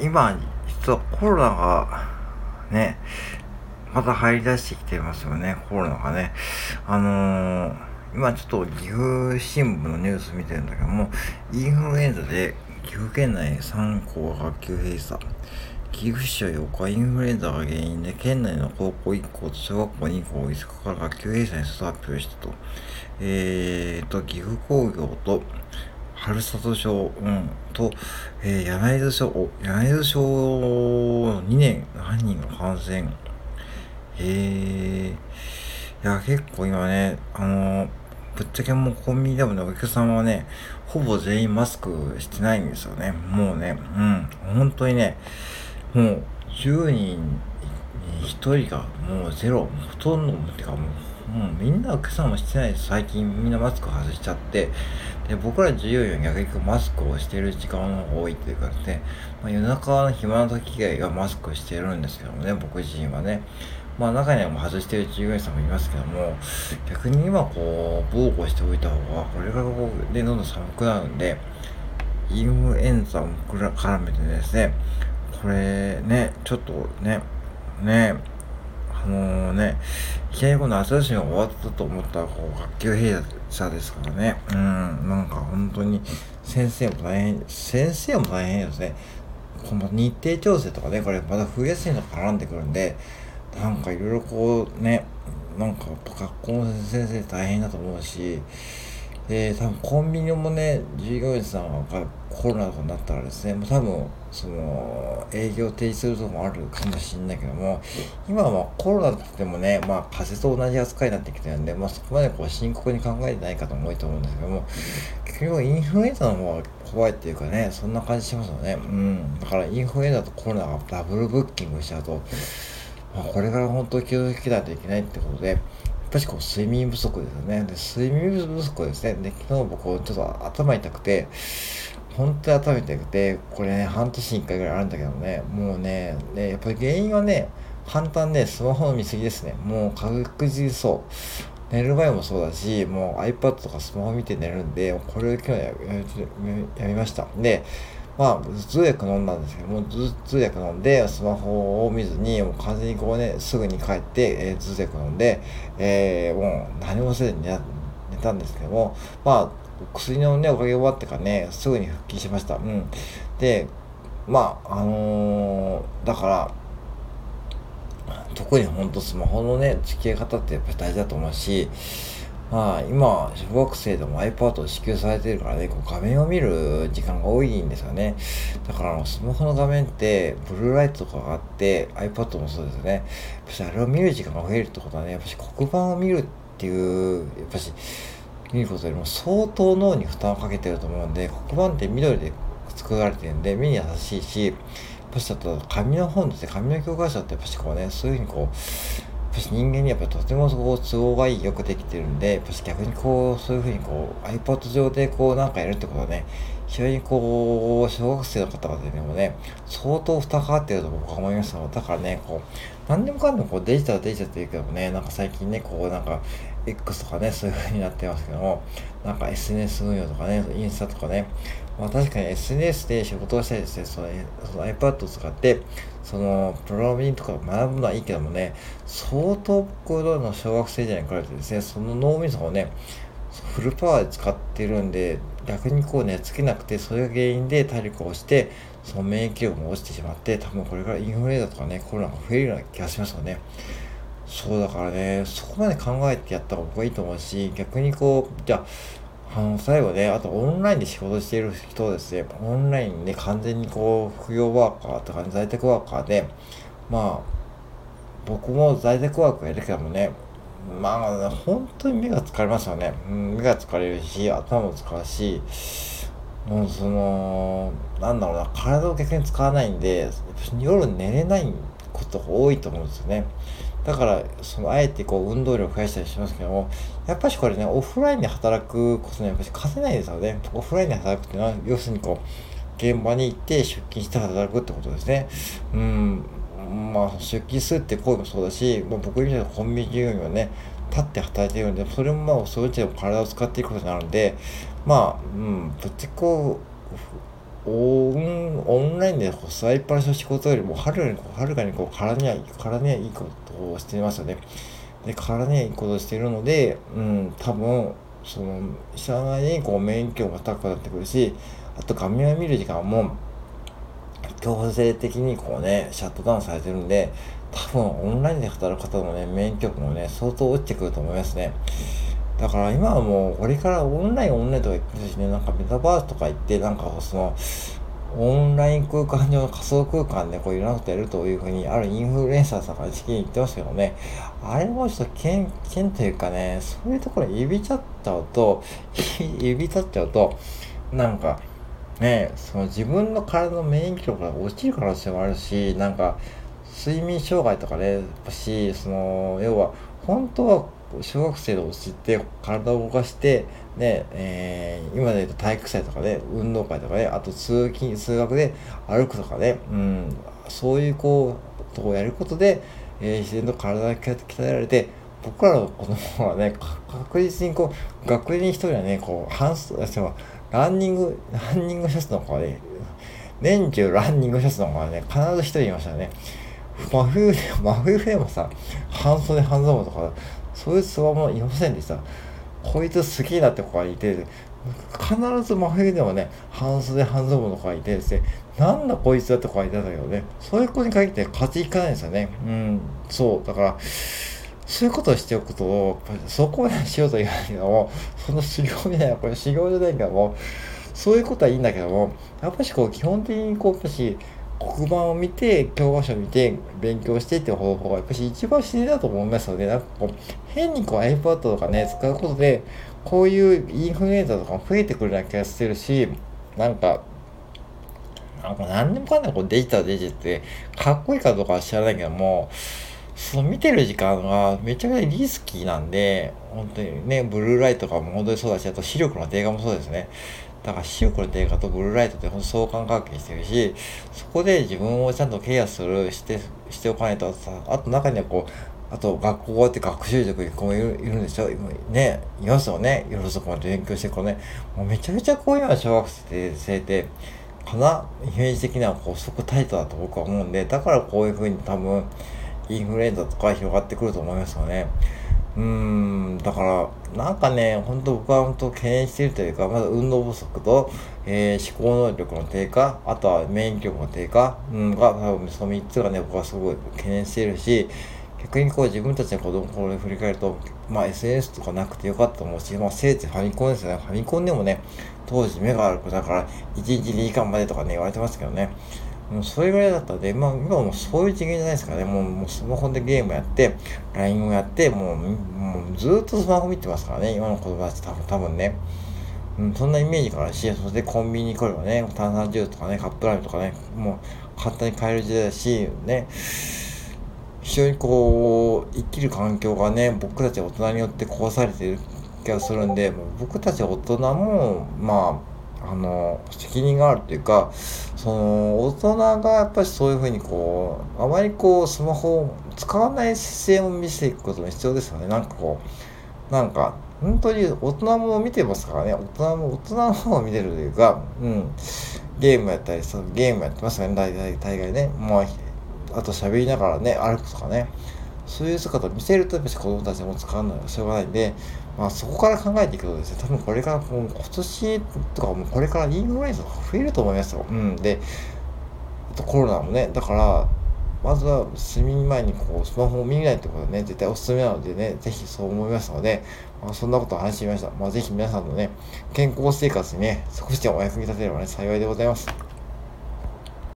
今、実はコロナがね、また入り出してきてますよね、コロナがね。あのー、今ちょっと岐阜新聞のニュース見てるんだけども、インフルエンザで岐阜県内3校が学級閉鎖。岐阜市は4日、インフルエンザが原因で、県内の高校1校と小学校2校を5日から学級閉鎖にする発表したと。えーと、岐阜工業と、春里町、うん、と、えー、柳津町、柳津町2年何人が感染。へえいや、結構今ね、あの、ぶっちゃけもうコンビニでもね、お客様はね、ほぼ全員マスクしてないんですよね。もうね、うん、本当にね、もう10人に1人がもうゼロ、ほとんど、てかもうもうみんなお客さんもしてないです。最近みんなマスク外しちゃって、で、僕ら従業員は逆にマスクをしてる時間が多いっていうかですね、まあ、夜中の暇な時以外はマスクしてるんですけどもね、僕自身はね。まあ中にはもう外してる従業員さんもいますけども、逆に今こう、防護しておいた方が、これからこう、で、どんどん寒くなるんで、インフルエンザも絡めてですね、これね、ちょっとね、ね、もう、ね、いきなりこの夏休みが終わったと思ったら、こう、学級閉鎖ですからね。うん、なんか本当に、先生も大変、先生も大変ですね。この日程調整とかね、これまた冬休みの絡んでくるんで、なんかいろいろこうね、なんか学校の先生大変だと思うし、で、多分コンビニもね、従業員さんがコロナとかになったらですね、もう多分、その、営業停止するとこもあるかもしれないけども、今はコロナって言ってもね、まあ、風邪と同じ扱いになってきてるんで、まあ、そこまでこう深刻に考えてない方も多いと思うんですけども、結局インフルエンザの方が怖いっていうかね、そんな感じしますよね。うん。だからインフルエンザとコロナがダブルブッキングしちゃうと、まあ、これから本当に気をつけないといけないってことで、ぱしこう睡眠不足ですよね。で、睡眠不足ですね。で、昨日僕ちょっと頭痛くて、本当に頭痛くて、これね、半年に1回ぐらいあるんだけどね、もうね、ねやっぱり原因はね、簡単で、スマホの見過ぎですね。もう確実そう。寝る前もそうだし、もう iPad とかスマホ見て寝るんで、これを今日やややめました。で、まあ、頭痛薬飲んだんですけども、頭痛薬飲んで、スマホを見ずに、もう完全にこうね、すぐに帰って、えー、頭痛薬飲んで、えー、もう何もせずに寝たんですけども、まあ、薬のね、おかげ終わってからね、すぐに復帰しました。うん。で、まあ、あのー、だから、特にほんとスマホのね、付き合い方ってやっぱり大事だと思うし、まあ、今、小学生でも iPad を支給されてるからね、こう画面を見る時間が多いんですよね。だから、スマホの画面って、ブルーライトとかがあって、iPad もそうですよね。やっぱし、あれを見る時間が増えるってことはね、やっぱし黒板を見るっていう、やっぱし、見ることよりも相当脳に負担をかけてると思うんで、黒板って緑で作られてるんで、目に優しいし、やっぱし、あと、紙の本ですね、紙の教科書ってやっぱしこうね、そういうふうにこう、ぱし人間にやっぱとてもこ都合がいいよくできてるんで、やっぱし逆にこう、そういうふうにこう iPod 上でこうなんかやるってことはね、非常にこう、小学生の方々でもね、相当負担かかっていると僕は思いましただからね、こう、何でもかんでもこうデジタルデジタルって言うけどもね、なんか最近ね、こうなんか、X とかね、そういう風になってますけども、なんか SNS 運用とかね、インスタとかね、まあ確かに SNS で仕事をしたりですね、そのその iPad を使って、そのプログラミングとか学ぶのはいいけどもね、相当僕の小学生時代に比べてですね、その脳みそをね、フルパワーで使ってるんで、逆にこう寝つけなくて、それが原因で体力を落ちて、その免疫力も落ちてしまって、多分これからインフルエンザとかね、コロナが増えるような気がしますよね。そうだからね、そこまで考えてやった方がいいと思うし、逆にこう、じゃあ、あの、最後ね、あとオンラインで仕事している人ですね、オンラインで完全にこう、副業ワーカーとか、ね、在宅ワーカーで、まあ、僕も在宅ワークやるけどもね、まあ、本当に目が疲れますよね。目が疲れるし、頭も使うし、もうその、なんだろうな、体を逆に使わないんで、夜寝れないことが多いと思うんですよね。だから、その、あえてこう、運動量を増やしたりしますけども、やっぱしこれね、オフラインで働くことにやっぱし勝てないですよね。オフラインで働くっていうのは、要するにこう、現場に行って出勤して働くってことですね。うん、まあ、出勤するって行為もそうだし、まあ、僕みたいなコンビニ従業員はね、立って働いてるんで、それもまあ、そういううちでも体を使っていくことになるんで、まあ、うん、ぶっちこう、オンラインでこう座りっぱなしの仕事よりもはるかにはるかにこう体には体にはいいことをしていますよね。で体にはいいことをしているので、うん、多分その社内にこう免許が高くなってくるしあと画面を見る時間も強制的にこうねシャットダウンされてるんで多分オンラインで働く方のね免許もね相当落ちてくると思いますね。だから今はもうこれからオンラインオンラインとか言ってるしね、なんかメタバースとか行って、なんかその、オンライン空間上の仮想空間でこういろんなことやるというふうに、あるインフルエンサーさんが時期に言ってますけどね、あれもちょっと剣、剣というかね、そういうところに指ちゃっちゃうと、指立っちゃうと、なんか、ね、その自分の体の免疫力が落ちる可能性もあるし、なんか、睡眠障害とかね、やっぱし、その、要は、本当は小学生で落ちて体を動かして、ね、えー、今で言うと体育祭とかね、運動会とかね、あと通勤、数学で歩くとかね、うん、そういうこう、とこをやることで、えー、自然と体が鍛えられて、僕らの子供はね、確実にこう、学年に一人はね、こう、半数、ランニング、ランニングシャツの子はね、年中ランニングシャツの子はね、必ず一人いましたね。真冬で、真冬でもさ、半袖半ズボンとか、そういうつわもいませんでした。こいつ好きだって子がいて、必ず真冬でもね、半袖半ズボンの子がいてですね、なんだこいつだって子がいたんだけどね、そういう子に限って勝ちいかないんですよね。うん、そう。だから、そういうことをしておくと、そこまでしようと言わないけども、その修行みたいな、これ修行じゃないけども、そういうことはいいんだけども、やっぱしこう、基本的にこう、やっぱし、黒板を見て、教科書を見て、勉強してっていう方法がやっぱり一番自然だと思いますので、なんかこう、変にこう iPad とかね、使うことで、こういうインフルエンザとかも増えてくるような気がしてるし、なんか、なんか何でもかんでもこうデジタルデジってかっこいいかどうかは知らないけども、その見てる時間がめちゃくちゃリスキーなんで、本当にね、ブルーライトとかも本当にそうだし、あと視力の低下もそうですね。だから視力の低下とブルーライトって本当相関関係してるし、そこで自分をちゃんとケアする、して、しておかないと、あと中にはこう、あと学校って学習塾行く子もいるいるんでしょ？ね、いますよね。夜遅くまで勉強してこうね。もうめちゃめちゃこういうような小学生って、かな？イメージ的にはこう、すごくタイトだと僕は思うんで、だからこういうふうに多分、インフルエンザとか広がってくると思いますよね。うーん、だから、なんかね、本当僕は本当懸念しているというか、まず運動不足と、えー、思考能力の低下、あとは免疫力の低下、うん、が、多分その3つがね、僕はすごい懸念しているし、逆にこう自分たちの子供の頃に振り返ると、まあ SNS とかなくてよかったと思うし、まあせいぜいファミコンですよね。ファミコンでもね、当時目が悪くだから1日2時間までとかね、言われてますけどね。もうそれぐらいだったんで、まあ今もそういう次元じゃないですかね。もうもうスマホでゲームやって、LINE をやって、もう、もうずっとスマホ見てますからね。今の子供たち多分多分ね。うん、そんなイメージからし、そしてコンビニに来ればね、炭酸ジュースとかね、カップラーメンとかね、もう簡単に買える時代だし、ね、非常にこう、生きる環境がね、僕たち大人によって壊されてる気がするんで、僕たち大人も、まあ、あの責任があるっていうかその大人がやっぱりそういうふうにこうあまりこうスマホを使わない姿勢を見せていくことも必要ですよね。なんかこうなんか本当に大人も見てますからね。大人も大人の方を見てるというかうん。ゲームやったりそのゲームやってますよね。大体大概ね。まああと喋りながらね歩くとかね。そういう姿を見せるとやっぱり子供たちも使うのはしょうがないんでまあそこから考えていくとですね、多分これからもう今年とかもうこれからインフルエンザが増えると思いますよ。うん。で、あとコロナもね、だから、まずは睡眠前にこうスマホを見ないってことはね、絶対おすすめなのでね、ぜひそう思いますので、まあ、そんなことを話してみました。まあ、ぜひ皆さんのね、健康生活にね、少しでもお役に立てればね、幸いでございます。